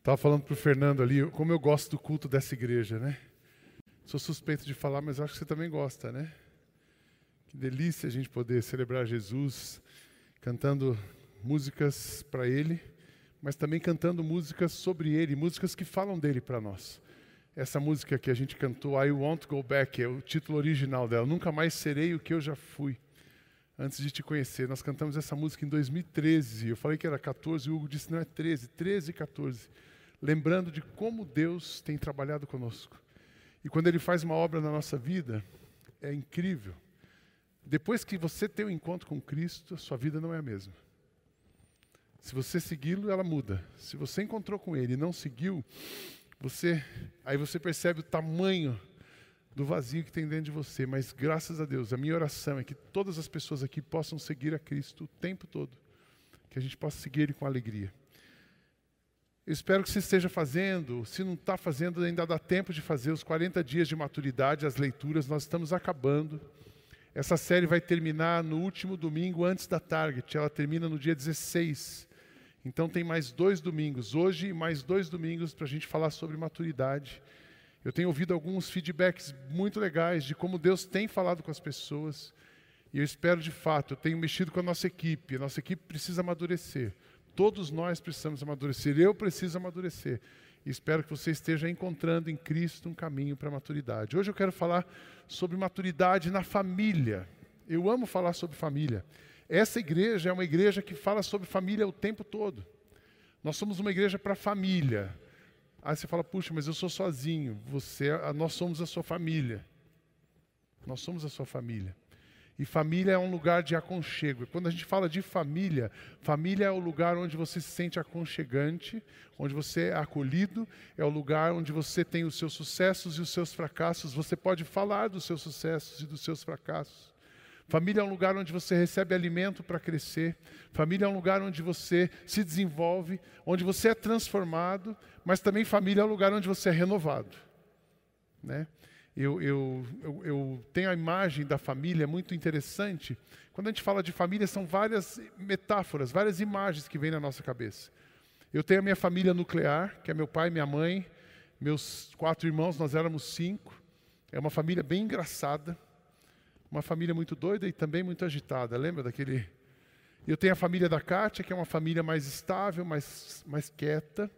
Estava falando para o Fernando ali, como eu gosto do culto dessa igreja, né? Sou suspeito de falar, mas acho que você também gosta, né? Que delícia a gente poder celebrar Jesus cantando músicas para Ele, mas também cantando músicas sobre Ele, músicas que falam dele para nós. Essa música que a gente cantou, I Won't Go Back, é o título original dela, Nunca Mais Serei o que Eu Já Fui, antes de te conhecer. Nós cantamos essa música em 2013, eu falei que era 14, o Hugo disse, não é 13, 13 e 14 lembrando de como Deus tem trabalhado conosco. E quando Ele faz uma obra na nossa vida, é incrível. Depois que você tem um encontro com Cristo, a sua vida não é a mesma. Se você segui-lo, ela muda. Se você encontrou com Ele e não seguiu, você, aí você percebe o tamanho do vazio que tem dentro de você. Mas graças a Deus, a minha oração é que todas as pessoas aqui possam seguir a Cristo o tempo todo, que a gente possa seguir Ele com alegria. Eu espero que você esteja fazendo. Se não está fazendo, ainda dá tempo de fazer os 40 dias de maturidade, as leituras. Nós estamos acabando. Essa série vai terminar no último domingo antes da Target. Ela termina no dia 16. Então tem mais dois domingos, hoje e mais dois domingos para a gente falar sobre maturidade. Eu tenho ouvido alguns feedbacks muito legais de como Deus tem falado com as pessoas. E eu espero de fato, eu tenho mexido com a nossa equipe. A nossa equipe precisa amadurecer. Todos nós precisamos amadurecer, eu preciso amadurecer. Espero que você esteja encontrando em Cristo um caminho para a maturidade. Hoje eu quero falar sobre maturidade na família. Eu amo falar sobre família. Essa igreja é uma igreja que fala sobre família o tempo todo. Nós somos uma igreja para família. Aí você fala, puxa, mas eu sou sozinho. Você, nós somos a sua família. Nós somos a sua família. E família é um lugar de aconchego. Quando a gente fala de família, família é o lugar onde você se sente aconchegante, onde você é acolhido, é o lugar onde você tem os seus sucessos e os seus fracassos. Você pode falar dos seus sucessos e dos seus fracassos. Família é um lugar onde você recebe alimento para crescer. Família é um lugar onde você se desenvolve, onde você é transformado, mas também família é um lugar onde você é renovado. Né? Eu, eu, eu, eu, tenho a imagem da família muito interessante. Quando a gente fala de família, são várias metáforas, várias imagens que vêm na nossa cabeça. Eu tenho a minha família nuclear, que é meu pai, minha mãe, meus quatro irmãos, nós éramos cinco. É uma família bem engraçada, uma família muito doida e também muito agitada. Lembra daquele? Eu tenho a família da Kátia, que é uma família mais estável, mais, mais quieta.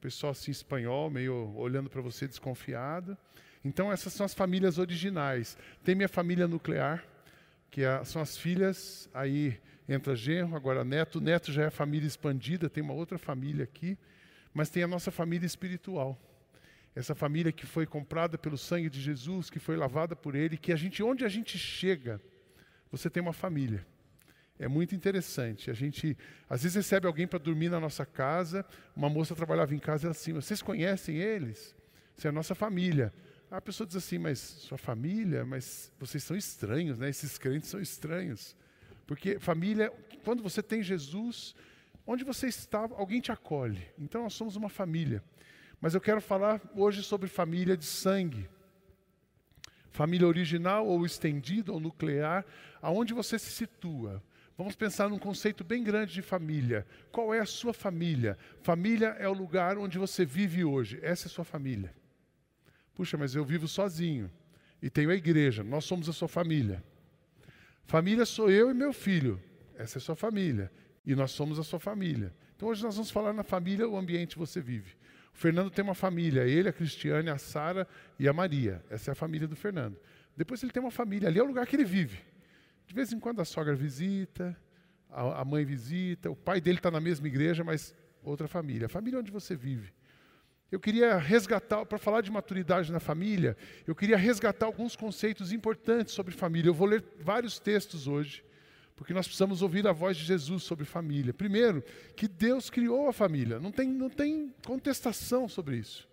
Pessoal assim espanhol, meio olhando para você desconfiado. Então, essas são as famílias originais. Tem minha família nuclear, que é, são as filhas, aí entra genro, agora neto. Neto já é família expandida, tem uma outra família aqui. Mas tem a nossa família espiritual. Essa família que foi comprada pelo sangue de Jesus, que foi lavada por Ele, que a gente, onde a gente chega, você tem uma família. É muito interessante. A gente, às vezes, recebe alguém para dormir na nossa casa. Uma moça trabalhava em casa e assim: Vocês conhecem eles? Isso é a nossa família. A pessoa diz assim, mas sua família, mas vocês são estranhos, né? Esses crentes são estranhos. Porque família, quando você tem Jesus, onde você está, alguém te acolhe. Então nós somos uma família. Mas eu quero falar hoje sobre família de sangue. Família original ou estendida ou nuclear, aonde você se situa. Vamos pensar num conceito bem grande de família. Qual é a sua família? Família é o lugar onde você vive hoje. Essa é a sua família. Puxa, mas eu vivo sozinho e tenho a igreja, nós somos a sua família. Família sou eu e meu filho, essa é a sua família. E nós somos a sua família. Então hoje nós vamos falar na família, o ambiente que você vive. O Fernando tem uma família, ele, a Cristiane, a Sara e a Maria. Essa é a família do Fernando. Depois ele tem uma família, ali é o lugar que ele vive. De vez em quando a sogra visita, a, mãe visita, o pai dele está na mesma igreja, mas outra família. A família onde você vive. Eu queria resgatar, para falar de maturidade na família, eu queria resgatar alguns conceitos importantes sobre família. Eu vou ler vários textos hoje, porque nós precisamos ouvir a voz de Jesus sobre família. Primeiro, que Deus criou a família, não tem, não tem contestação sobre isso.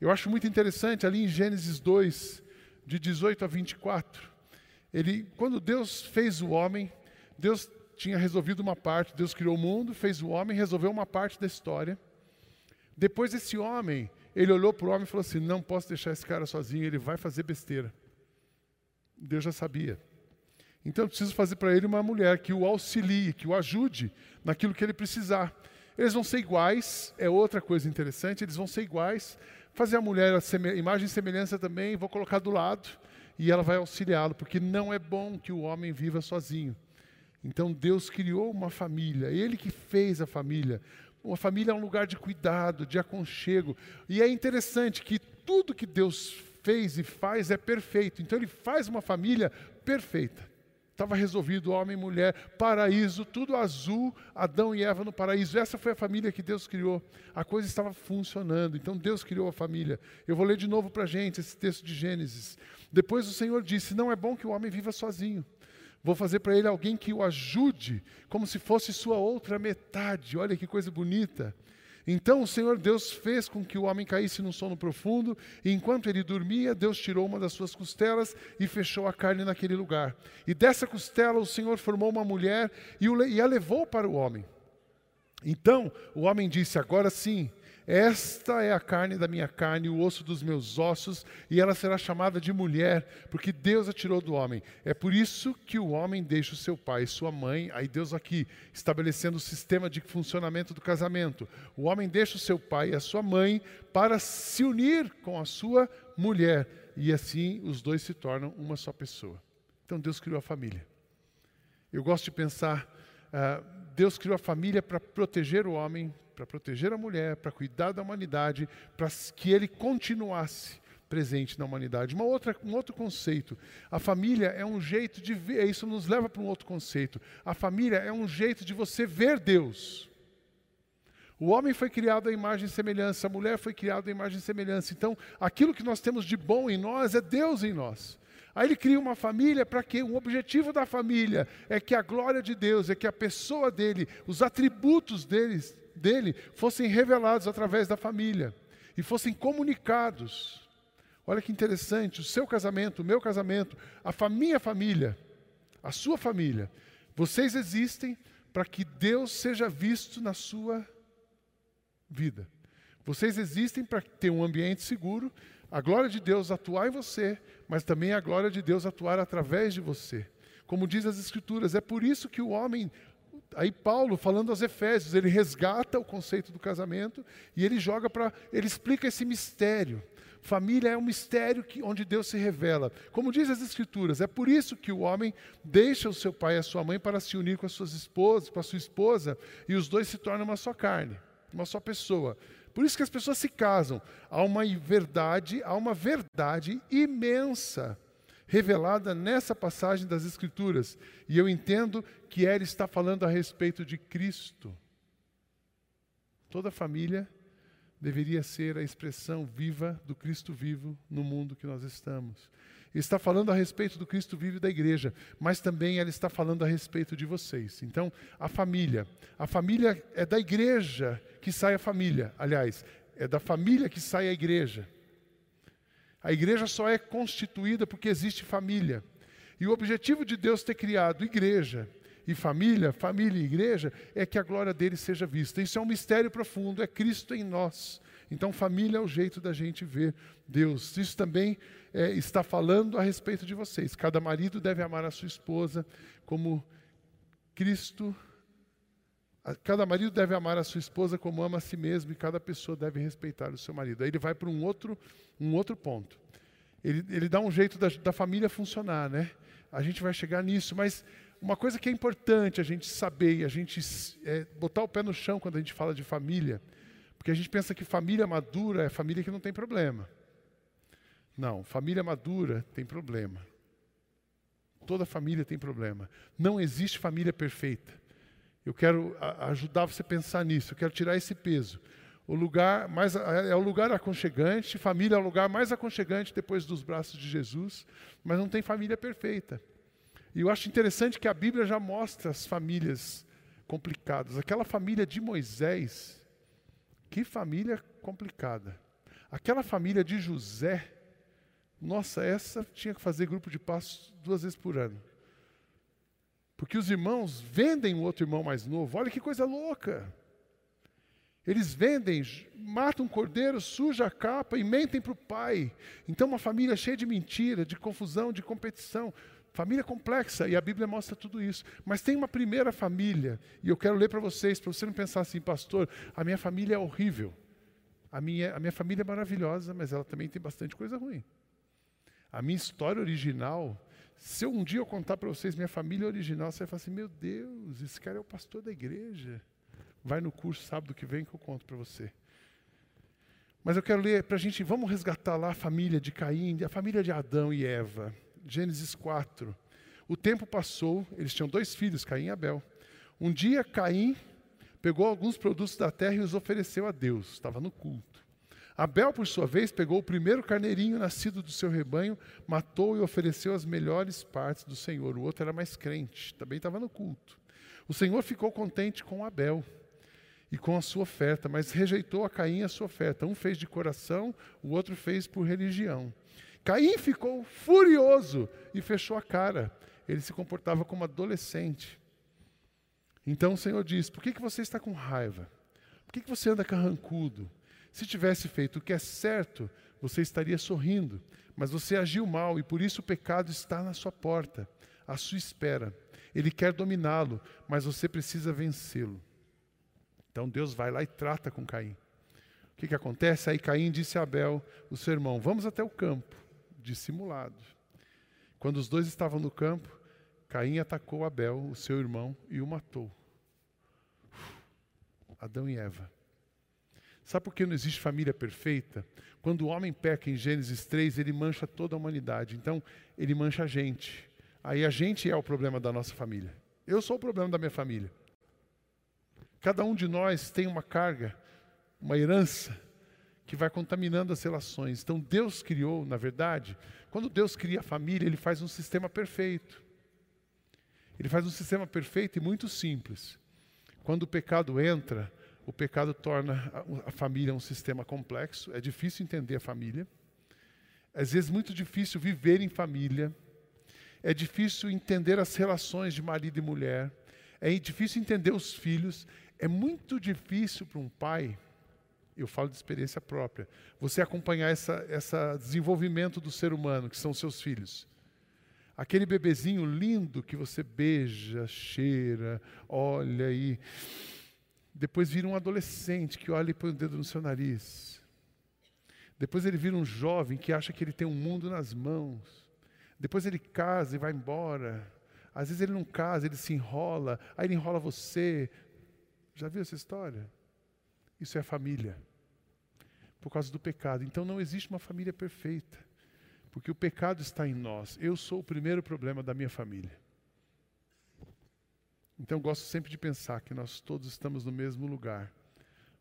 Eu acho muito interessante ali em Gênesis 2, de 18 a 24, ele, quando Deus fez o homem, Deus tinha resolvido uma parte, Deus criou o mundo, fez o homem, resolveu uma parte da história. Depois esse homem, ele olhou para o homem e falou assim: Não posso deixar esse cara sozinho, ele vai fazer besteira. Deus já sabia. Então eu preciso fazer para ele uma mulher que o auxilie, que o ajude naquilo que ele precisar. Eles vão ser iguais, é outra coisa interessante, eles vão ser iguais. Fazer a mulher a imagem e semelhança também, vou colocar do lado e ela vai auxiliá-lo, porque não é bom que o homem viva sozinho. Então Deus criou uma família, Ele que fez a família. Uma família é um lugar de cuidado, de aconchego. E é interessante que tudo que Deus fez e faz é perfeito. Então Ele faz uma família perfeita. Estava resolvido homem e mulher, paraíso, tudo azul, Adão e Eva no paraíso. Essa foi a família que Deus criou. A coisa estava funcionando. Então Deus criou a família. Eu vou ler de novo para a gente esse texto de Gênesis. Depois o Senhor disse: Não é bom que o homem viva sozinho. Vou fazer para ele alguém que o ajude, como se fosse sua outra metade. Olha que coisa bonita. Então o Senhor Deus fez com que o homem caísse num sono profundo, e enquanto ele dormia, Deus tirou uma das suas costelas e fechou a carne naquele lugar. E dessa costela o Senhor formou uma mulher e, e a levou para o homem. Então o homem disse: Agora sim, esta é a carne da minha carne, o osso dos meus ossos, e ela será chamada de mulher, porque Deus a tirou do homem. É por isso que o homem deixa o seu pai e sua mãe, aí Deus aqui estabelecendo o sistema de funcionamento do casamento. O homem deixa o seu pai e a sua mãe para se unir com a sua mulher, e assim os dois se tornam uma só pessoa. Então Deus criou a família. Eu gosto de pensar, uh, Deus criou a família para proteger o homem, para proteger a mulher, para cuidar da humanidade, para que ele continuasse presente na humanidade. Uma outra, um outro conceito. A família é um jeito de ver, isso nos leva para um outro conceito. A família é um jeito de você ver Deus. O homem foi criado à imagem e semelhança, a mulher foi criada à imagem e semelhança. Então, aquilo que nós temos de bom em nós é Deus em nós. Aí ele cria uma família para que o objetivo da família é que a glória de Deus, é que a pessoa dele, os atributos deles dele fossem revelados através da família e fossem comunicados. Olha que interessante, o seu casamento, o meu casamento, a minha família, a sua família, vocês existem para que Deus seja visto na sua vida. Vocês existem para ter um ambiente seguro, a glória de Deus atuar em você, mas também a glória de Deus atuar através de você. Como diz as Escrituras, é por isso que o homem Aí Paulo, falando aos Efésios, ele resgata o conceito do casamento e ele joga para, ele explica esse mistério. Família é um mistério que, onde Deus se revela. Como diz as Escrituras, é por isso que o homem deixa o seu pai e a sua mãe para se unir com as suas esposas, com a sua esposa, e os dois se tornam uma só carne, uma só pessoa. Por isso que as pessoas se casam. Há uma verdade, há uma verdade imensa revelada nessa passagem das Escrituras. E eu entendo que ela está falando a respeito de Cristo. Toda família deveria ser a expressão viva do Cristo vivo no mundo que nós estamos. Está falando a respeito do Cristo vivo e da igreja, mas também ela está falando a respeito de vocês. Então, a família. A família é da igreja que sai a família. Aliás, é da família que sai a igreja. A igreja só é constituída porque existe família. E o objetivo de Deus ter criado igreja e família, família e igreja, é que a glória dele seja vista. Isso é um mistério profundo, é Cristo em nós. Então, família é o jeito da gente ver Deus. Isso também é, está falando a respeito de vocês. Cada marido deve amar a sua esposa como Cristo Cada marido deve amar a sua esposa como ama a si mesmo e cada pessoa deve respeitar o seu marido. Aí ele vai para um outro, um outro ponto. Ele, ele dá um jeito da, da família funcionar, né? A gente vai chegar nisso, mas uma coisa que é importante a gente saber, a gente é, botar o pé no chão quando a gente fala de família, porque a gente pensa que família madura é família que não tem problema. Não, família madura tem problema. Toda família tem problema. Não existe família perfeita. Eu quero ajudar você a pensar nisso, eu quero tirar esse peso. O lugar mais é o lugar aconchegante, família é o lugar mais aconchegante depois dos braços de Jesus, mas não tem família perfeita. E eu acho interessante que a Bíblia já mostra as famílias complicadas. Aquela família de Moisés, que família complicada. Aquela família de José, nossa, essa tinha que fazer grupo de passos duas vezes por ano. Porque os irmãos vendem o outro irmão mais novo. Olha que coisa louca. Eles vendem, matam um cordeiro, suja a capa e mentem para o pai. Então, uma família cheia de mentira, de confusão, de competição. Família complexa, e a Bíblia mostra tudo isso. Mas tem uma primeira família, e eu quero ler para vocês, para você não pensar assim, pastor, a minha família é horrível. A minha, a minha família é maravilhosa, mas ela também tem bastante coisa ruim. A minha história original, se eu, um dia eu contar para vocês minha família original, você vai falar assim: meu Deus, esse cara é o pastor da igreja. Vai no curso sábado que vem que eu conto para você. Mas eu quero ler para a gente, vamos resgatar lá a família de Caim, a família de Adão e Eva. Gênesis 4. O tempo passou, eles tinham dois filhos, Caim e Abel. Um dia Caim pegou alguns produtos da terra e os ofereceu a Deus, estava no culto. Abel, por sua vez, pegou o primeiro carneirinho nascido do seu rebanho, matou e ofereceu as melhores partes do Senhor. O outro era mais crente, também estava no culto. O Senhor ficou contente com Abel e com a sua oferta, mas rejeitou a Caim a sua oferta. Um fez de coração, o outro fez por religião. Caim ficou furioso e fechou a cara. Ele se comportava como adolescente. Então o Senhor diz: Por que, que você está com raiva? Por que, que você anda carrancudo? Se tivesse feito o que é certo, você estaria sorrindo. Mas você agiu mal e por isso o pecado está na sua porta, à sua espera. Ele quer dominá-lo, mas você precisa vencê-lo. Então Deus vai lá e trata com Caim. O que, que acontece? Aí Caim disse a Abel, o seu irmão: Vamos até o campo, dissimulado. Quando os dois estavam no campo, Caim atacou Abel, o seu irmão, e o matou. Adão e Eva. Sabe por que não existe família perfeita? Quando o homem peca em Gênesis 3, ele mancha toda a humanidade. Então, ele mancha a gente. Aí a gente é o problema da nossa família. Eu sou o problema da minha família. Cada um de nós tem uma carga, uma herança que vai contaminando as relações. Então Deus criou, na verdade, quando Deus cria a família, ele faz um sistema perfeito. Ele faz um sistema perfeito e muito simples. Quando o pecado entra, o pecado torna a, família um sistema complexo, é difícil entender a família. Às vezes muito difícil viver em família. É difícil entender as relações de marido e mulher. É difícil entender os filhos. É muito difícil para um pai, eu falo de experiência própria, você acompanhar esse desenvolvimento do ser humano, que são seus filhos. Aquele bebezinho lindo que você beija, cheira, olha e depois vira um adolescente que olha e põe o dedo no seu nariz. Depois ele vira um jovem que acha que ele tem um mundo nas mãos. Depois ele casa e vai embora. Às vezes ele não casa, ele se enrola, aí ele enrola você, já viu essa história? Isso é família. Por causa do pecado. Então não existe uma família perfeita. Porque o pecado está em nós. Eu sou o primeiro problema da minha família. Então gosto sempre de pensar que nós todos estamos no mesmo lugar.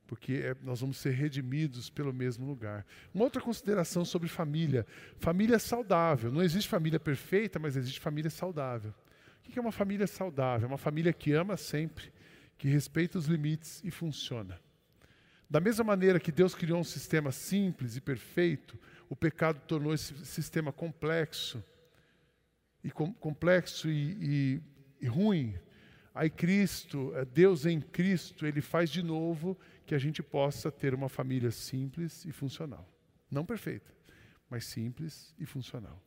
Porque é, nós vamos ser redimidos pelo mesmo lugar. Uma outra consideração sobre família. Família saudável. Não existe família perfeita, mas existe família saudável. O que é uma família saudável? É uma família que ama sempre, que respeita os limites e funciona. Da mesma maneira que Deus criou um sistema simples e perfeito, o pecado tornou esse sistema complexo e com, complexo e, e, e ruim. Aí Cristo, é, Deus em Cristo, ele faz de novo que a gente possa ter uma família simples e funcional. Não perfeita, mas simples e funcional.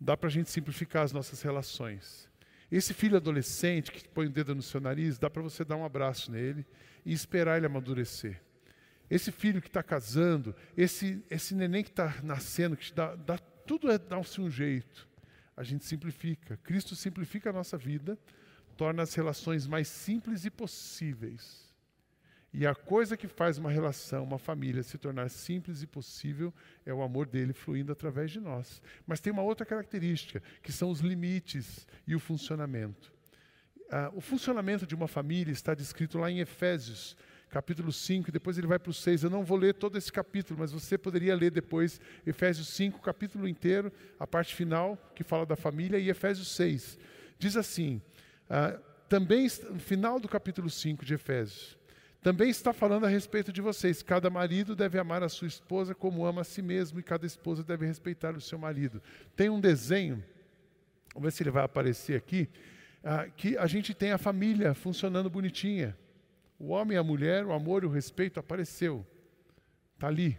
Dá para a gente simplificar as nossas relações. Esse filho adolescente que põe o dedo no seu nariz, dá para você dar um abraço nele e esperar ele amadurecer. Esse filho que está casando, esse, esse neném que está nascendo, que dá, dá, tudo é dar-se um jeito. A gente simplifica. Cristo simplifica a nossa vida, torna as relações mais simples e possíveis. E a coisa que faz uma relação, uma família se tornar simples e possível é o amor dele fluindo através de nós. Mas tem uma outra característica, que são os limites e o funcionamento. Ah, o funcionamento de uma família está descrito lá em Efésios, capítulo 5, e depois ele vai para o 6. Eu não vou ler todo esse capítulo, mas você poderia ler depois Efésios 5, capítulo inteiro, a parte final, que fala da família, e Efésios 6, Diz assim, ah, também, no final do capítulo 5 de Efésios, também está falando a respeito de vocês. Cada marido deve amar a sua esposa como ama a si mesmo, e cada esposa deve respeitar o seu marido. Tem um desenho, vamos ver se ele vai aparecer aqui, ah, que a gente tem a família funcionando bonitinha. O homem e a mulher, o amor e o respeito apareceu. Está ali.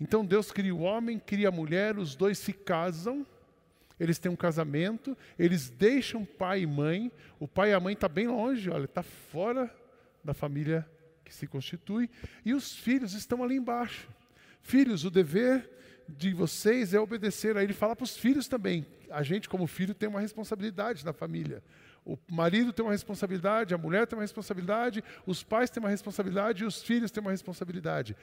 Então Deus cria o homem, cria a mulher, os dois se casam, eles têm um casamento, eles deixam pai e mãe, o pai e a mãe estão tá bem longe, olha, está fora da família que se constitui, e os filhos estão ali embaixo. Filhos, o dever de vocês é obedecer. Aí ele fala para os filhos também. A gente, como filho, tem uma responsabilidade na família. O marido tem uma responsabilidade, a mulher tem uma responsabilidade, os pais têm uma responsabilidade e os filhos têm uma responsabilidade.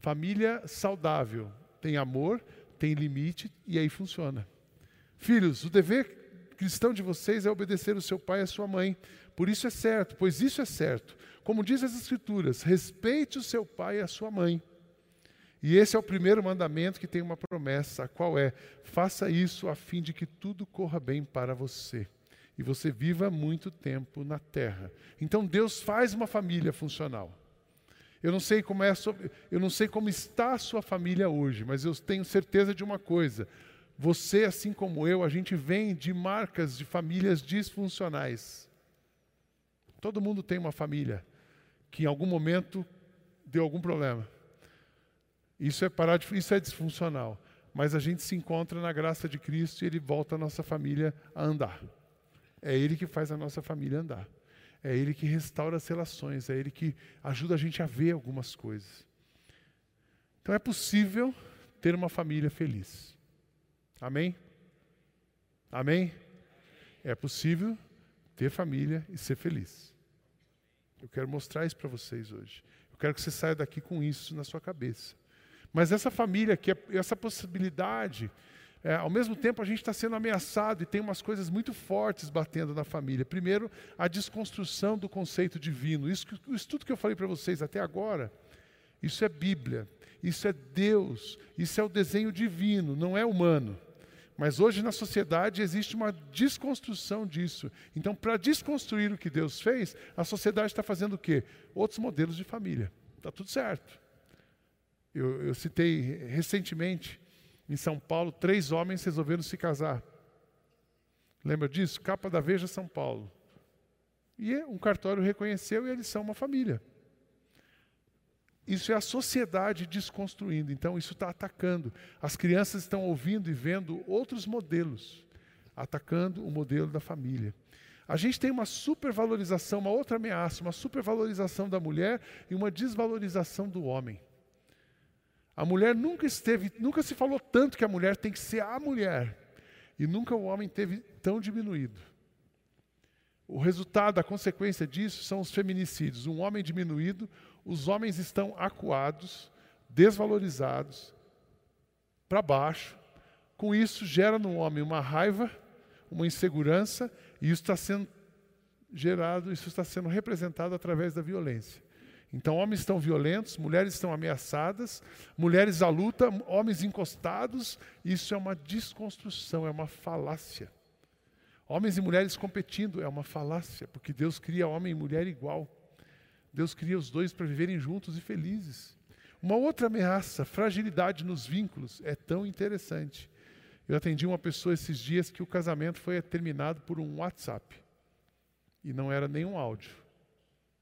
Família saudável tem amor, tem limite e aí funciona. Filhos, o dever cristão de vocês é obedecer o seu pai e a sua mãe. Por isso é certo, pois isso é certo. Como diz as Escrituras, respeite o seu pai e a sua mãe. E esse é o primeiro mandamento que tem uma promessa, a qual é: faça isso a fim de que tudo corra bem para você e você viva muito tempo na terra. Então Deus faz uma família funcional. Eu não sei como é eu não sei como está a sua família hoje, mas eu tenho certeza de uma coisa: você, assim como eu, a gente vem de marcas de famílias disfuncionais. Todo mundo tem uma família que em algum momento deu algum problema. Isso é parar de, isso é disfuncional. Mas a gente se encontra na graça de Cristo e Ele volta a nossa família a andar. É Ele que faz a nossa família andar. É Ele que restaura as relações. É Ele que ajuda a gente a ver algumas coisas. Então é possível ter uma família feliz. Amém? Amém? É possível ter família e ser feliz. Eu quero mostrar isso para vocês hoje. Eu quero que você saia daqui com isso na sua cabeça. Mas essa família, que essa possibilidade é, ao mesmo tempo, a gente está sendo ameaçado e tem umas coisas muito fortes batendo na família. Primeiro, a desconstrução do conceito divino. Isso, isso tudo que eu falei para vocês até agora, isso é Bíblia, isso é Deus, isso é o desenho divino, não é humano. Mas hoje na sociedade existe uma desconstrução disso. Então, para desconstruir o que Deus fez, a sociedade está fazendo o quê? Outros modelos de família. Está tudo certo. Eu, eu citei recentemente em São Paulo, três homens resolveram se casar. Lembra disso? Capa da Veja São Paulo. E um cartório reconheceu e eles são uma família. Isso é a sociedade desconstruindo, então isso está atacando. As crianças estão ouvindo e vendo outros modelos, atacando o modelo da família. A gente tem uma supervalorização, uma outra ameaça, uma supervalorização da mulher e uma desvalorização do homem. A mulher nunca esteve, nunca se falou tanto que a mulher tem que ser a mulher. E nunca o homem teve tão diminuído. O resultado, a consequência disso são os feminicídios. Um homem diminuído, os homens estão acuados, desvalorizados, para baixo. Com isso, gera no homem uma raiva, uma insegurança, e isso está sendo gerado, isso está sendo representado através da violência. Então, homens estão violentos, mulheres estão ameaçadas, mulheres à luta, homens encostados. Isso é uma desconstrução, é uma falácia. Homens e mulheres competindo é uma falácia, porque Deus cria homem e mulher igual. Deus cria os dois para viverem juntos e felizes. Uma outra ameaça, fragilidade nos vínculos, é tão interessante. Eu atendi uma pessoa esses dias que o casamento foi terminado por um WhatsApp. E não era nenhum áudio,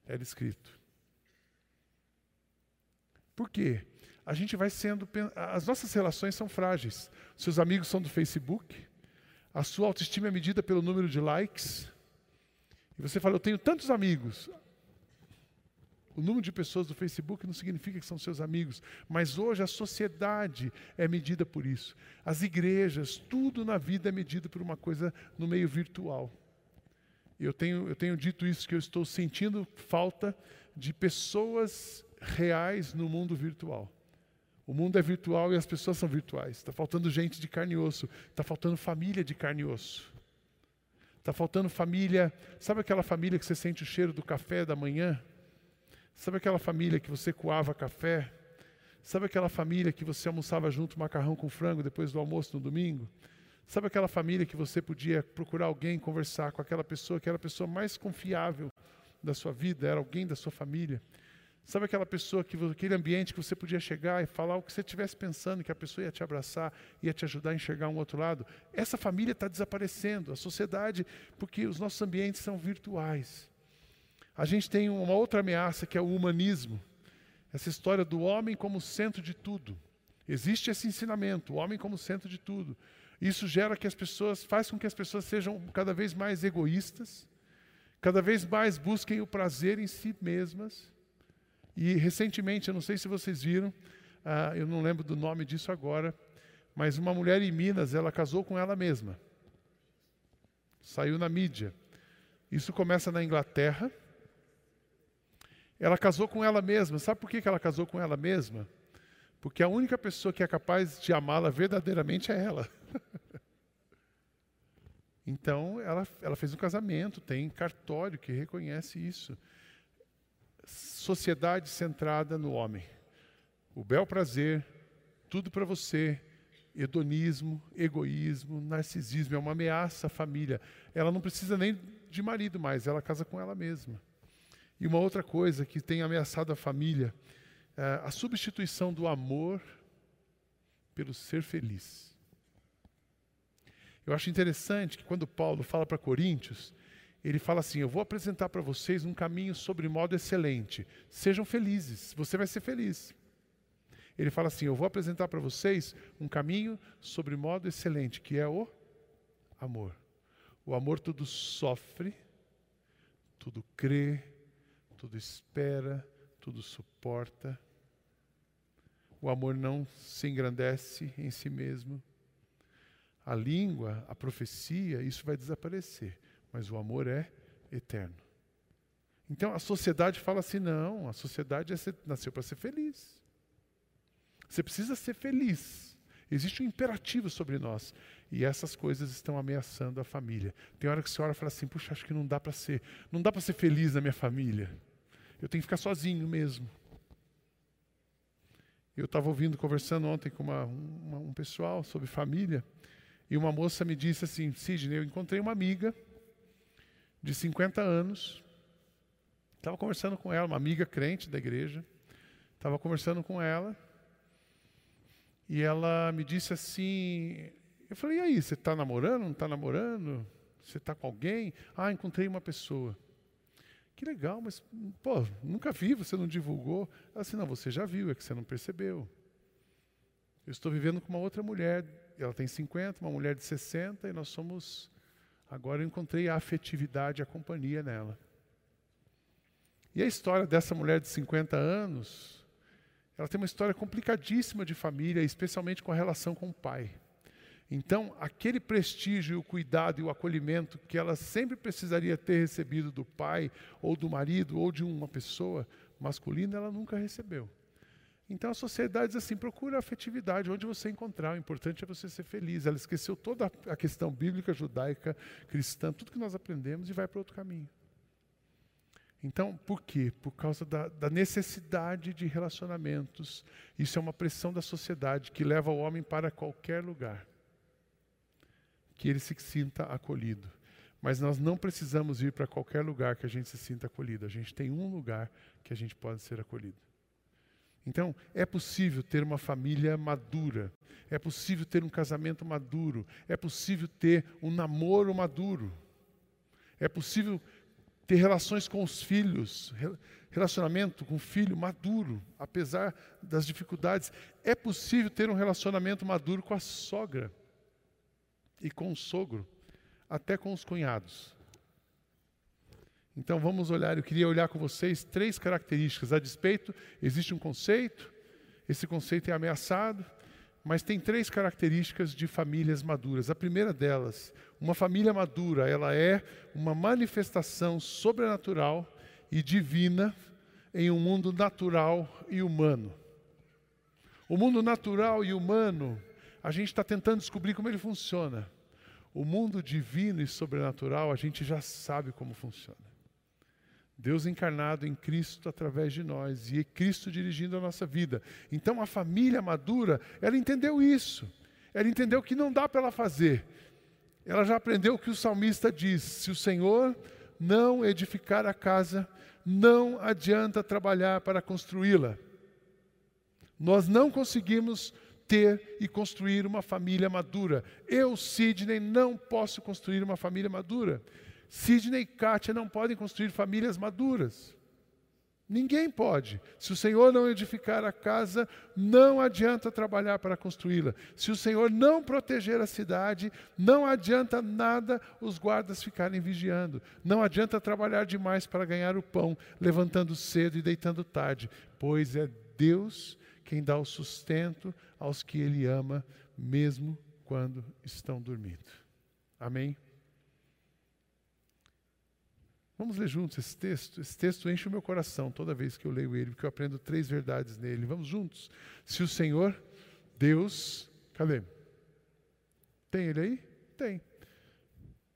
era escrito. Por quê? A gente vai sendo. As nossas relações são frágeis. Seus amigos são do Facebook, a sua autoestima é medida pelo número de likes. E você fala, eu tenho tantos amigos. O número de pessoas do Facebook não significa que são seus amigos, mas hoje a sociedade é medida por isso. As igrejas, tudo na vida é medido por uma coisa no meio virtual. Eu tenho, eu tenho dito isso, que eu estou sentindo falta de pessoas reais no mundo virtual. O mundo é virtual e as pessoas são virtuais. Está faltando gente de carne e osso. Está faltando família de carne e osso. Está faltando família. Sabe aquela família que você sente o cheiro do café da manhã? Sabe aquela família que você coava café? Sabe aquela família que você almoçava junto macarrão com frango depois do almoço no domingo? Sabe aquela família que você podia procurar alguém, conversar com aquela pessoa que era a pessoa mais confiável da sua vida, era alguém da sua família? Sabe aquela pessoa, que, aquele ambiente que você podia chegar e falar o que você estivesse pensando, que a pessoa ia te abraçar, ia te ajudar a enxergar um outro lado? Essa família está desaparecendo, a sociedade, porque os nossos ambientes são virtuais. A gente tem uma outra ameaça que é o humanismo. Essa história do homem como centro de tudo. Existe esse ensinamento, o homem como centro de tudo. Isso gera que as pessoas, faz com que as pessoas sejam cada vez mais egoístas, cada vez mais busquem o prazer em si mesmas e recentemente, eu não sei se vocês viram, ah, eu não lembro do nome disso agora, mas uma mulher em Minas, ela casou com ela mesma. Saiu na mídia. Isso começa na Inglaterra. Ela casou com ela mesma. Sabe por que ela casou com ela mesma? Porque a única pessoa que é capaz de amá-la verdadeiramente é ela. então, ela, ela fez um casamento, tem cartório que reconhece isso sociedade centrada no homem. O bel prazer, tudo para você, hedonismo, egoísmo, narcisismo, é uma ameaça à família. Ela não precisa nem de marido mais, ela casa com ela mesma. E uma outra coisa que tem ameaçado a família, é a substituição do amor pelo ser feliz. Eu acho interessante que quando Paulo fala para Coríntios, ele fala assim: Eu vou apresentar para vocês um caminho sobre modo excelente. Sejam felizes, você vai ser feliz. Ele fala assim: Eu vou apresentar para vocês um caminho sobre modo excelente, que é o amor. O amor tudo sofre, tudo crê, tudo espera, tudo suporta. O amor não se engrandece em si mesmo. A língua, a profecia, isso vai desaparecer mas o amor é eterno. Então a sociedade fala assim: não, a sociedade é nasceu para ser feliz. Você precisa ser feliz. Existe um imperativo sobre nós. E essas coisas estão ameaçando a família. Tem hora que olha e fala assim: puxa, acho que não dá para ser, não dá para ser feliz na minha família. Eu tenho que ficar sozinho mesmo. Eu estava ouvindo, conversando ontem com uma, uma, um pessoal sobre família, e uma moça me disse assim: Sidney, eu encontrei uma amiga de 50 anos. Estava conversando com ela, uma amiga crente da igreja. Estava conversando com ela. E ela me disse assim: Eu falei, e aí, você está namorando? Não está namorando? Você está com alguém? Ah, encontrei uma pessoa. Que legal, mas, pô, nunca vi, você não divulgou. Ela disse: Não, você já viu, é que você não percebeu. Eu estou vivendo com uma outra mulher, ela tem 50, uma mulher de 60, e nós somos Agora eu encontrei a afetividade, a companhia nela. E a história dessa mulher de 50 anos, ela tem uma história complicadíssima de família, especialmente com a relação com o pai. Então, aquele prestígio, o cuidado e o acolhimento que ela sempre precisaria ter recebido do pai, ou do marido, ou de uma pessoa masculina, ela nunca recebeu. Então a sociedade diz assim: procura afetividade, onde você encontrar, o importante é você ser feliz. Ela esqueceu toda a questão bíblica, judaica, cristã, tudo que nós aprendemos e vai para outro caminho. Então, por quê? Por causa da, da, necessidade de relacionamentos. Isso é uma pressão da sociedade que leva o homem para qualquer lugar. Que ele se sinta acolhido. Mas nós não precisamos ir para qualquer lugar que a gente se sinta acolhido. A gente tem um lugar que a gente pode ser acolhido. Então, é possível ter uma família madura, é possível ter um casamento maduro, é possível ter um namoro maduro, é possível ter relações com os filhos, relacionamento com o filho maduro, apesar das dificuldades. É possível ter um relacionamento maduro com a sogra e com o sogro, até com os cunhados. Então vamos olhar, eu queria olhar com vocês três características. A despeito, existe um conceito, esse conceito é ameaçado, mas tem três características de famílias maduras. A primeira delas, uma família madura, ela é uma manifestação sobrenatural e divina em um mundo natural e humano. O mundo natural e humano, a gente está tentando descobrir como ele funciona. O mundo divino e sobrenatural, a gente já sabe como funciona. Deus encarnado em Cristo através de nós e Cristo dirigindo a nossa vida. Então a família madura, ela entendeu isso. Ela entendeu que não dá para ela fazer. Ela já aprendeu o que o salmista diz: se o Senhor não edificar a casa, não adianta trabalhar para construí-la. Nós não conseguimos ter e construir uma família madura. Eu, Sidney, não posso construir uma família madura. Sidney e Kátia não podem construir famílias maduras. Ninguém pode. Se o Senhor não edificar a casa, não adianta trabalhar para construí-la. Se o Senhor não proteger a cidade, não adianta nada os guardas ficarem vigiando. Não adianta trabalhar demais para ganhar o pão, levantando cedo e deitando tarde, pois é Deus quem dá o sustento aos que Ele ama, mesmo quando estão dormindo. Amém? Vamos ler juntos esse texto. Esse texto enche o meu coração toda vez que eu leio ele, porque eu aprendo três verdades nele. Vamos juntos. Se o Senhor, Deus, cadê? Tem ele aí? Tem.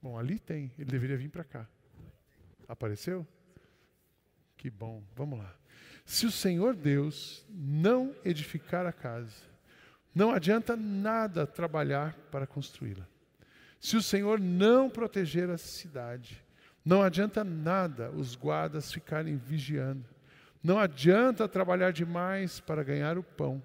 Bom, ali tem. Ele deveria vir para cá. Apareceu? Que bom. Vamos lá. Se o Senhor Deus não edificar a casa, não adianta nada trabalhar para construí-la. Se o Senhor não proteger a cidade, não adianta nada os guardas ficarem vigiando. Não adianta trabalhar demais para ganhar o pão,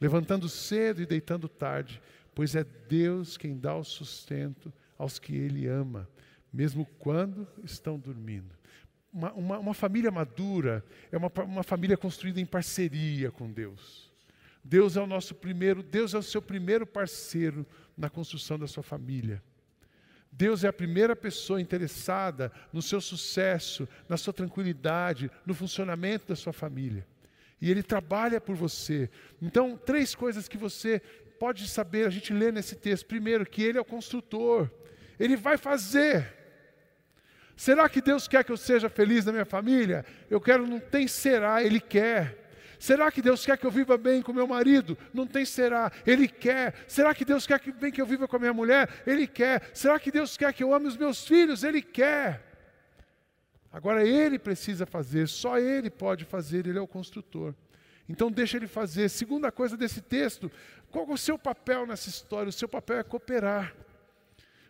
levantando cedo e deitando tarde, pois é Deus quem dá o sustento aos que Ele ama, mesmo quando estão dormindo. Uma, uma, uma família madura é uma, uma família construída em parceria com Deus. Deus é o nosso primeiro, Deus é o seu primeiro parceiro na construção da sua família. Deus é a primeira pessoa interessada no seu sucesso, na sua tranquilidade, no funcionamento da sua família. E Ele trabalha por você. Então, três coisas que você pode saber, a gente lê nesse texto. Primeiro, que Ele é o construtor, Ele vai fazer. Será que Deus quer que eu seja feliz na minha família? Eu quero, não tem será, Ele quer. Será que Deus quer que eu viva bem com meu marido? Não tem será. Ele quer. Será que Deus quer que bem que eu viva com a minha mulher? Ele quer. Será que Deus quer que eu ame os meus filhos? Ele quer. Agora ele precisa fazer, só ele pode fazer, ele é o construtor. Então deixa ele fazer. Segunda coisa desse texto, qual é o seu papel nessa história? O seu papel é cooperar.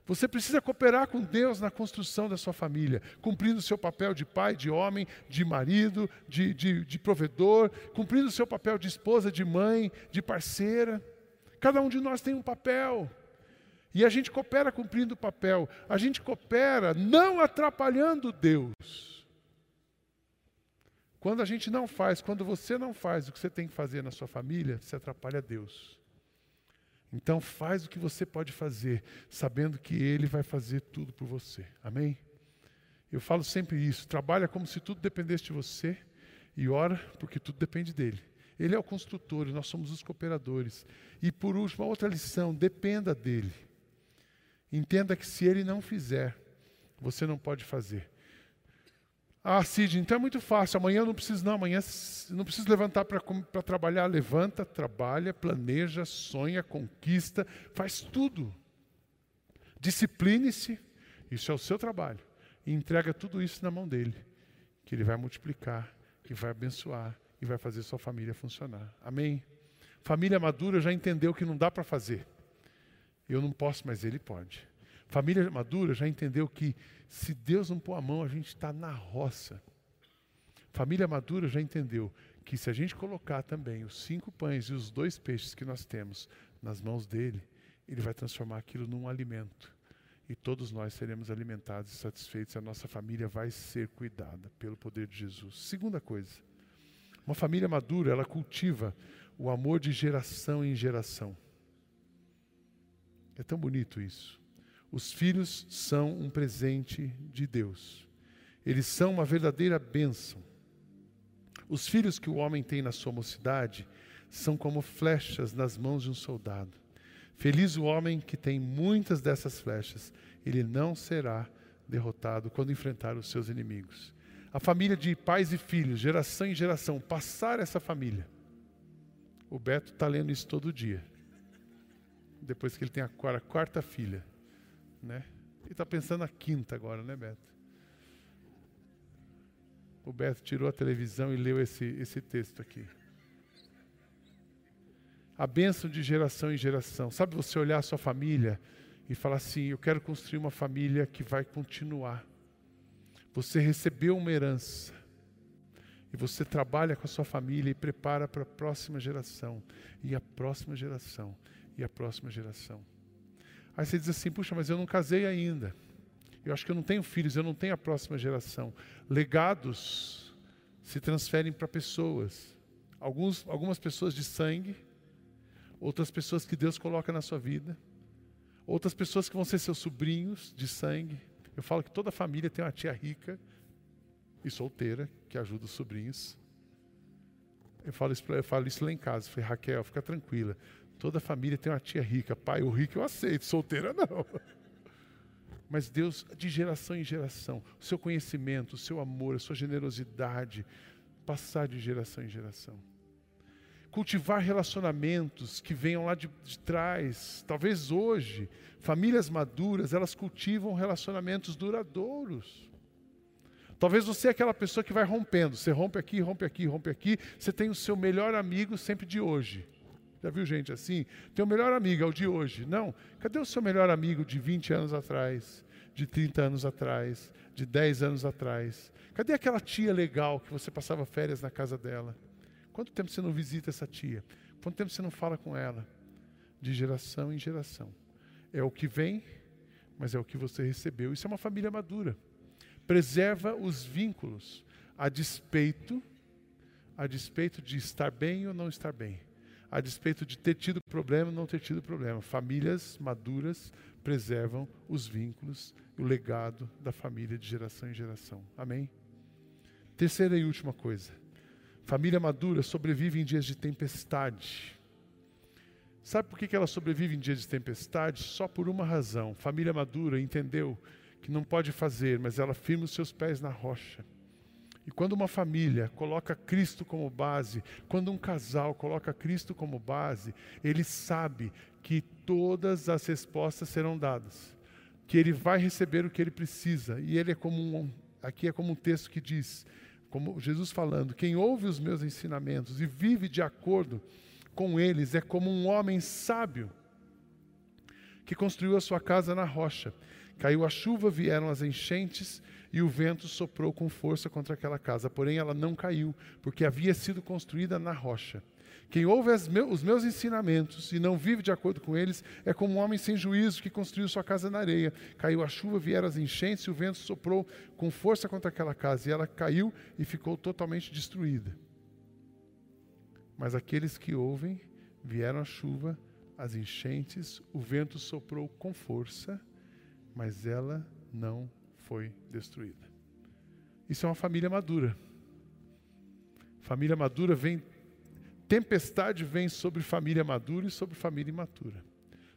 Você precisa cooperar com Deus na construção da sua família, cumprindo o seu papel de pai, de homem, de marido, de, de, de provedor, cumprindo o seu papel de esposa, de mãe, de parceira. Cada um de nós tem um papel. E a gente coopera cumprindo o papel. A gente coopera não atrapalhando Deus. Quando a gente não faz, quando você não faz o que você tem que fazer na sua família, você atrapalha Deus. Então faz o que você pode fazer, sabendo que Ele vai fazer tudo por você. Amém? Eu falo sempre isso. Trabalha como se tudo dependesse de você e ora porque tudo depende dele. Ele é o construtor nós somos os cooperadores. E por último, a outra lição: dependa dele. Entenda que se ele não fizer, você não pode fazer. Ah, Cid, então é muito fácil. Amanhã eu não preciso, não. Amanhã não preciso levantar para trabalhar. Levanta, trabalha, planeja, sonha, conquista, faz tudo. Discipline-se. Isso é o seu trabalho. E entrega tudo isso na mão dele. Que ele vai multiplicar, que vai abençoar e vai fazer sua família funcionar. Amém? Família madura já entendeu que não dá para fazer. Eu não posso, mas ele pode. Família madura já entendeu que se Deus não pôr a mão, a gente está na roça. Família madura já entendeu que se a gente colocar também os cinco pães e os dois peixes que nós temos nas mãos dele, ele vai transformar aquilo num alimento. E todos nós seremos alimentados e satisfeitos, a nossa família vai ser cuidada pelo poder de Jesus. Segunda coisa, uma família madura, ela cultiva o amor de geração em geração. É tão bonito isso. Os filhos são um presente de Deus. Eles são uma verdadeira bênção. Os filhos que o homem tem na sua mocidade são como flechas nas mãos de um soldado. Feliz o homem que tem muitas dessas flechas, ele não será derrotado quando enfrentar os seus inimigos. A família de pais e filhos, geração em geração, passar essa família. O Beto está lendo isso todo dia. Depois que ele tem a quarta filha. Né? E está pensando na quinta agora, né, Beto? O Beto tirou a televisão e leu esse, esse texto aqui. a bênção de geração em geração. Sabe você olhar a sua família e falar assim: eu quero construir uma família que vai continuar. Você recebeu uma herança. E você trabalha com a sua família e prepara para a próxima geração, e a próxima geração, e a próxima geração. Aí você diz assim: puxa, mas eu não casei ainda. Eu acho que eu não tenho filhos, eu não tenho a próxima geração. Legados se transferem para pessoas. Alguns, algumas pessoas de sangue, outras pessoas que Deus coloca na sua vida, outras pessoas que vão ser seus sobrinhos de sangue. Eu falo que toda família tem uma tia rica e solteira que ajuda os sobrinhos. Eu falo isso, eu falo isso lá em casa. Eu falei, Raquel, fica tranquila. Toda família tem uma tia rica. Pai, o rico eu aceito, solteira não. Mas Deus, de geração em geração, o seu conhecimento, o seu amor, a sua generosidade, passar de geração em geração cultivar relacionamentos que venham lá de, de, trás. Talvez hoje, famílias maduras, elas cultivam relacionamentos duradouros. Talvez você é aquela pessoa que vai rompendo. Você rompe aqui, rompe aqui, rompe aqui. Você tem o seu melhor amigo sempre de hoje. Já viu gente assim? Tem o melhor amigo, é o de hoje. Não. Cadê o seu melhor amigo de 20 anos atrás? De 30 anos atrás? De 10 anos atrás? Cadê aquela tia legal que você passava férias na casa dela? Quanto tempo você não visita essa tia? Quanto tempo você não fala com ela? De geração em geração. É o que vem, mas é o que você recebeu. Isso é uma família madura. Preserva os vínculos a despeito a despeito de estar bem ou não estar bem, a despeito de ter tido problema ou não ter tido problema. Famílias maduras preservam os vínculos e o legado da família de geração em geração. Amém? Terceira e última coisa Família madura sobrevive em dias de tempestade. Sabe por que ela sobrevive em dias de tempestade? Só por uma razão. Família madura entendeu que não pode fazer, mas ela firma os seus pés na rocha. E quando uma família coloca Cristo como base, quando um casal coloca Cristo como base, ele sabe que todas as respostas serão dadas, que ele vai receber o que ele precisa. E ele é como um, aqui é como um texto que diz: como Jesus falando, quem ouve os meus ensinamentos e vive de acordo com eles é como um homem sábio que construiu a sua casa na rocha. Caiu a chuva, vieram as enchentes e o vento soprou com força contra aquela casa. Porém, ela não caiu, porque havia sido construída na rocha. Quem ouve os meus ensinamentos e não vive de acordo com eles é como um homem sem juízo que construiu sua casa na areia. Caiu a chuva, vieram as enchentes e o vento soprou com força contra aquela casa e ela caiu e ficou totalmente destruída. Mas aqueles que ouvem, vieram a chuva, as enchentes, o vento soprou com força, mas ela não foi destruída. Isso é uma família madura. Família madura vem Tempestade vem sobre família madura e sobre família imatura.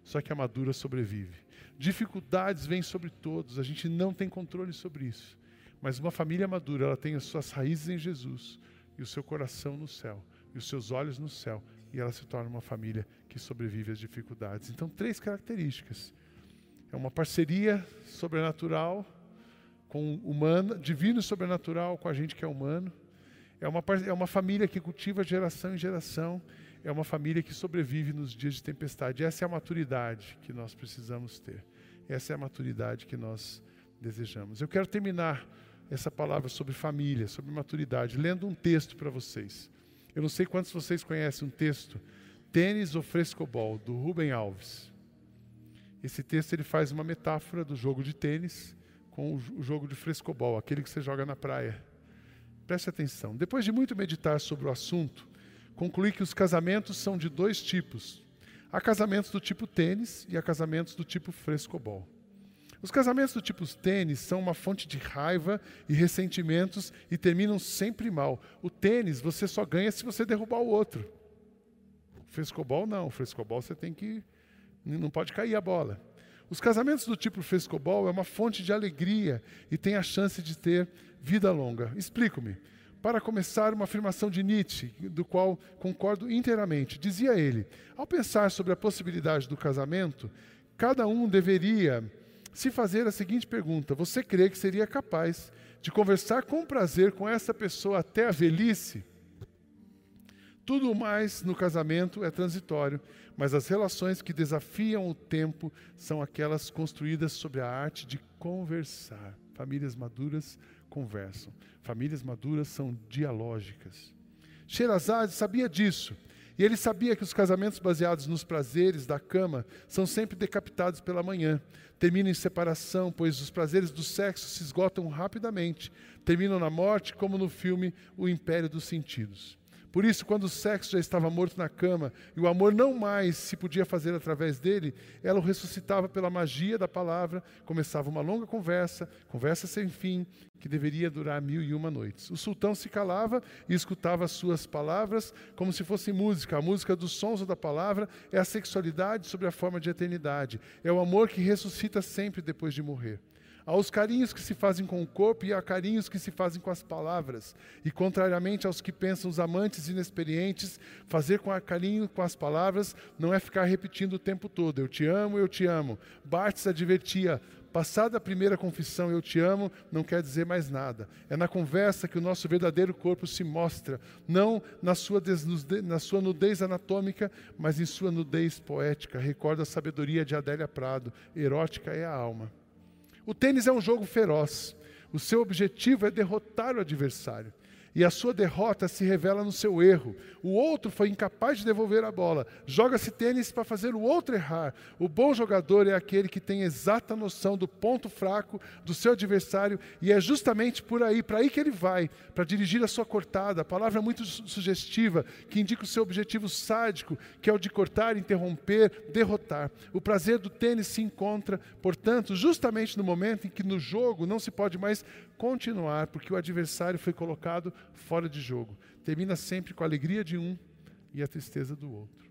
Só que a madura sobrevive. Dificuldades vêm sobre todos, a gente não tem controle sobre isso. Mas uma família madura, ela tem as suas raízes em Jesus e o seu coração no céu e os seus olhos no céu, e ela se torna uma família que sobrevive às dificuldades. Então, três características. É uma parceria sobrenatural com humana, divino e sobrenatural com a gente que é humano é uma, é uma família que cultiva geração em geração, é uma família que sobrevive nos dias de tempestade. Essa é a maturidade que nós precisamos ter. Essa é a maturidade que nós desejamos. Eu quero terminar essa palavra sobre família, sobre maturidade, lendo um texto para vocês. Eu não sei quantos de vocês conhecem um texto, Tênis ou Frescobol, do Rubem Alves. Esse texto ele faz uma metáfora do jogo de tênis com o jogo de frescobol, aquele que você joga na praia. Preste atenção. Depois de muito meditar sobre o assunto, concluí que os casamentos são de dois tipos. Há casamentos do tipo tênis e há casamentos do tipo frescobol. Os casamentos do tipo tênis são uma fonte de raiva e ressentimentos e terminam sempre mal. O tênis você só ganha se você derrubar o outro. O frescobol não, o frescobol você tem que não pode cair a bola. Os casamentos do tipo frescobol é uma fonte de alegria e tem a chance de ter vida longa. Explico-me. Para começar, uma afirmação de Nietzsche, do qual concordo inteiramente. Dizia ele: ao pensar sobre a possibilidade do casamento, cada um deveria se fazer a seguinte pergunta: Você crê que seria capaz de conversar com prazer com essa pessoa até a velhice? Tudo mais no casamento é transitório, mas as relações que desafiam o tempo são aquelas construídas sobre a arte de conversar. Famílias maduras conversam. Famílias maduras são dialógicas. Sherazade sabia disso. E ele sabia que os casamentos baseados nos prazeres da cama são sempre decapitados pela manhã. Terminam em separação, pois os prazeres do sexo se esgotam rapidamente. Terminam na morte, como no filme O Império dos Sentidos. Por isso, quando o sexo já estava morto na cama e o amor não mais se podia fazer através dele, ela o ressuscitava pela magia da palavra, começava uma longa conversa, conversa sem fim, que deveria durar mil e uma noites. O sultão se calava e escutava as suas palavras como se fosse música. A música dos sons da palavra é a sexualidade sobre a forma de eternidade. É o amor que ressuscita sempre depois de morrer. Há os carinhos que se fazem com o corpo e há carinhos que se fazem com as palavras. E contrariamente aos que pensam os amantes inexperientes, fazer com a carinho com as palavras não é ficar repetindo o tempo todo: Eu te amo, eu te amo. Barthes advertia: Passada a primeira confissão, eu te amo, não quer dizer mais nada. É na conversa que o nosso verdadeiro corpo se mostra, não na sua, na sua nudez anatômica, mas em sua nudez poética. Recorda a sabedoria de Adélia Prado: erótica é a alma. O tênis é um jogo feroz. O seu objetivo é derrotar o adversário e a sua derrota se revela no seu erro. O outro foi incapaz de devolver a bola. Joga-se tênis para fazer o outro errar. O bom jogador é aquele que tem exata noção do ponto fraco do seu adversário e é justamente por aí, para aí que ele vai, para dirigir a sua cortada. A palavra é muito sugestiva, que indica o seu objetivo sádico, que é o de cortar, interromper, derrotar. O prazer do tênis se encontra, portanto, justamente no momento em que no jogo não se pode mais continuar, porque o adversário foi colocado fora de jogo. Termina sempre com a alegria de um e a tristeza do outro.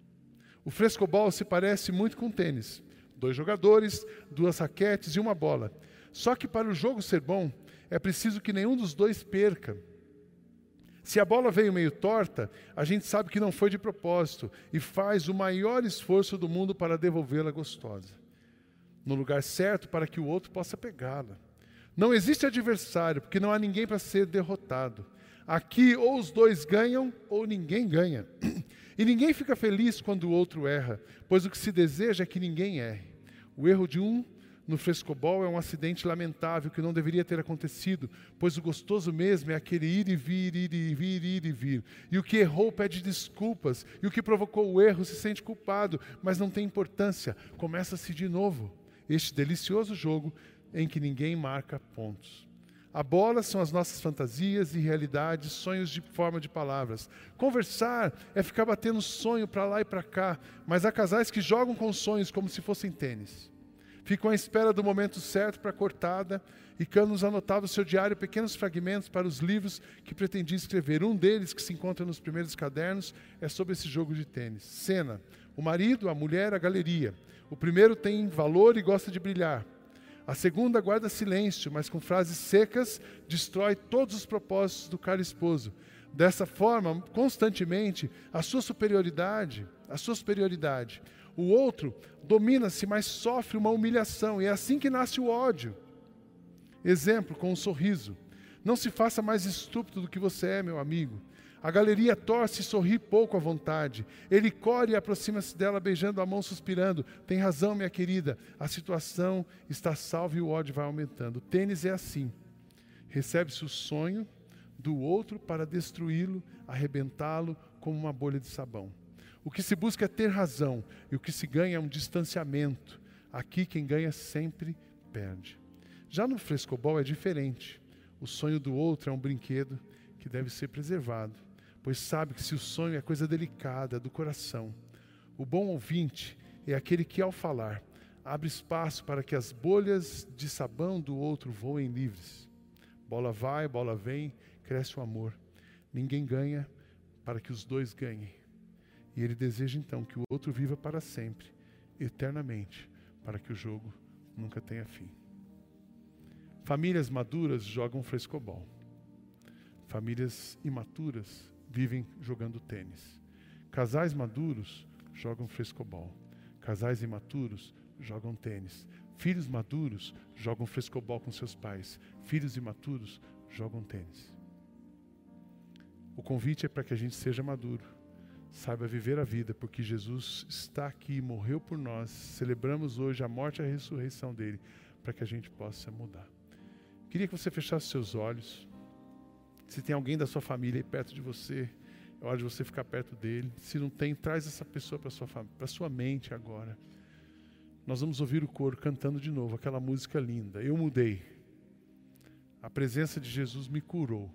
O frescobol se parece muito com o tênis. Dois jogadores, duas raquetes e uma bola. Só que para o jogo ser bom, é preciso que nenhum dos dois perca. Se a bola veio meio torta, a gente sabe que não foi de propósito e faz o maior esforço do mundo para devolvê-la gostosa. No lugar certo para que o outro possa pegá-la. Não existe adversário, porque não há ninguém para ser derrotado. Aqui, ou os dois ganham, ou ninguém ganha. E ninguém fica feliz quando o outro erra, pois o que se deseja é que ninguém erre. O erro de um no frescobol é um acidente lamentável que não deveria ter acontecido, pois o gostoso mesmo é aquele ir e vir, ir e vir, ir e vir. E o que errou pede desculpas, e o que provocou o erro se sente culpado, mas não tem importância, começa-se de novo. Este delicioso jogo em que ninguém marca pontos. A bola são as nossas fantasias e realidades, sonhos de forma de palavras. Conversar é ficar batendo sonho para lá e para cá, mas há casais que jogam com sonhos como se fossem tênis. Ficam à espera do momento certo para a cortada e Canos anotava no seu diário pequenos fragmentos para os livros que pretendia escrever. Um deles, que se encontra nos primeiros cadernos, é sobre esse jogo de tênis. Cena: o marido, a mulher, a galeria. O primeiro tem valor e gosta de brilhar. A segunda guarda silêncio, mas com frases secas destrói todos os propósitos do caro esposo. Dessa forma, constantemente, a sua superioridade, a sua superioridade. O outro domina-se, mas sofre uma humilhação, e é assim que nasce o ódio. Exemplo, com um sorriso. Não se faça mais estúpido do que você é, meu amigo. A galeria torce e sorri pouco à vontade. Ele corre e aproxima-se dela, beijando a mão, suspirando. Tem razão, minha querida. A situação está salva e o ódio vai aumentando. O tênis é assim. Recebe-se o sonho do outro para destruí-lo, arrebentá-lo como uma bolha de sabão. O que se busca é ter razão e o que se ganha é um distanciamento. Aqui quem ganha sempre perde. Já no frescobol é diferente. O sonho do outro é um brinquedo que deve ser preservado pois sabe que se o sonho é coisa delicada do coração, o bom ouvinte é aquele que, ao falar, abre espaço para que as bolhas de sabão do outro voem livres. Bola vai, bola vem, cresce o amor. Ninguém ganha para que os dois ganhem. E ele deseja então que o outro viva para sempre, eternamente, para que o jogo nunca tenha fim. Famílias maduras jogam frescobol. Famílias imaturas vivem jogando tênis. Casais maduros jogam frescobol. Casais imaturos jogam tênis. Filhos maduros jogam frescobol com seus pais. Filhos imaturos jogam tênis. O convite é para que a gente seja maduro, Saiba viver a vida, porque Jesus está aqui, morreu por nós. Celebramos hoje a morte e a ressurreição dele, para que a gente possa mudar. Queria que você fechasse seus olhos. Se tem alguém da sua família aí perto de você, é hora de você ficar perto dele. Se não tem, traz essa pessoa para sua para sua mente agora. Nós vamos ouvir o coro cantando de novo aquela música linda. Eu mudei. A presença de Jesus me curou.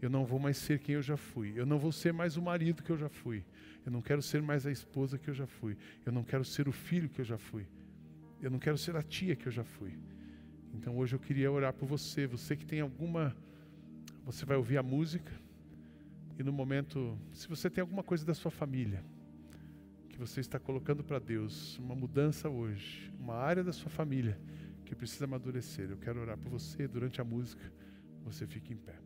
Eu não vou mais ser quem eu já fui. Eu não vou ser mais o marido que eu já fui. Eu não quero ser mais a esposa que eu já fui. Eu não quero ser o filho que eu já fui. Eu não quero ser a tia que eu já fui. Então hoje eu queria orar por você. Você que tem alguma. Você vai ouvir a música. E no momento, se você tem alguma coisa da sua família que você está colocando para Deus, uma mudança hoje, uma área da sua família que precisa amadurecer, eu quero orar por você durante a música. Você fique em pé.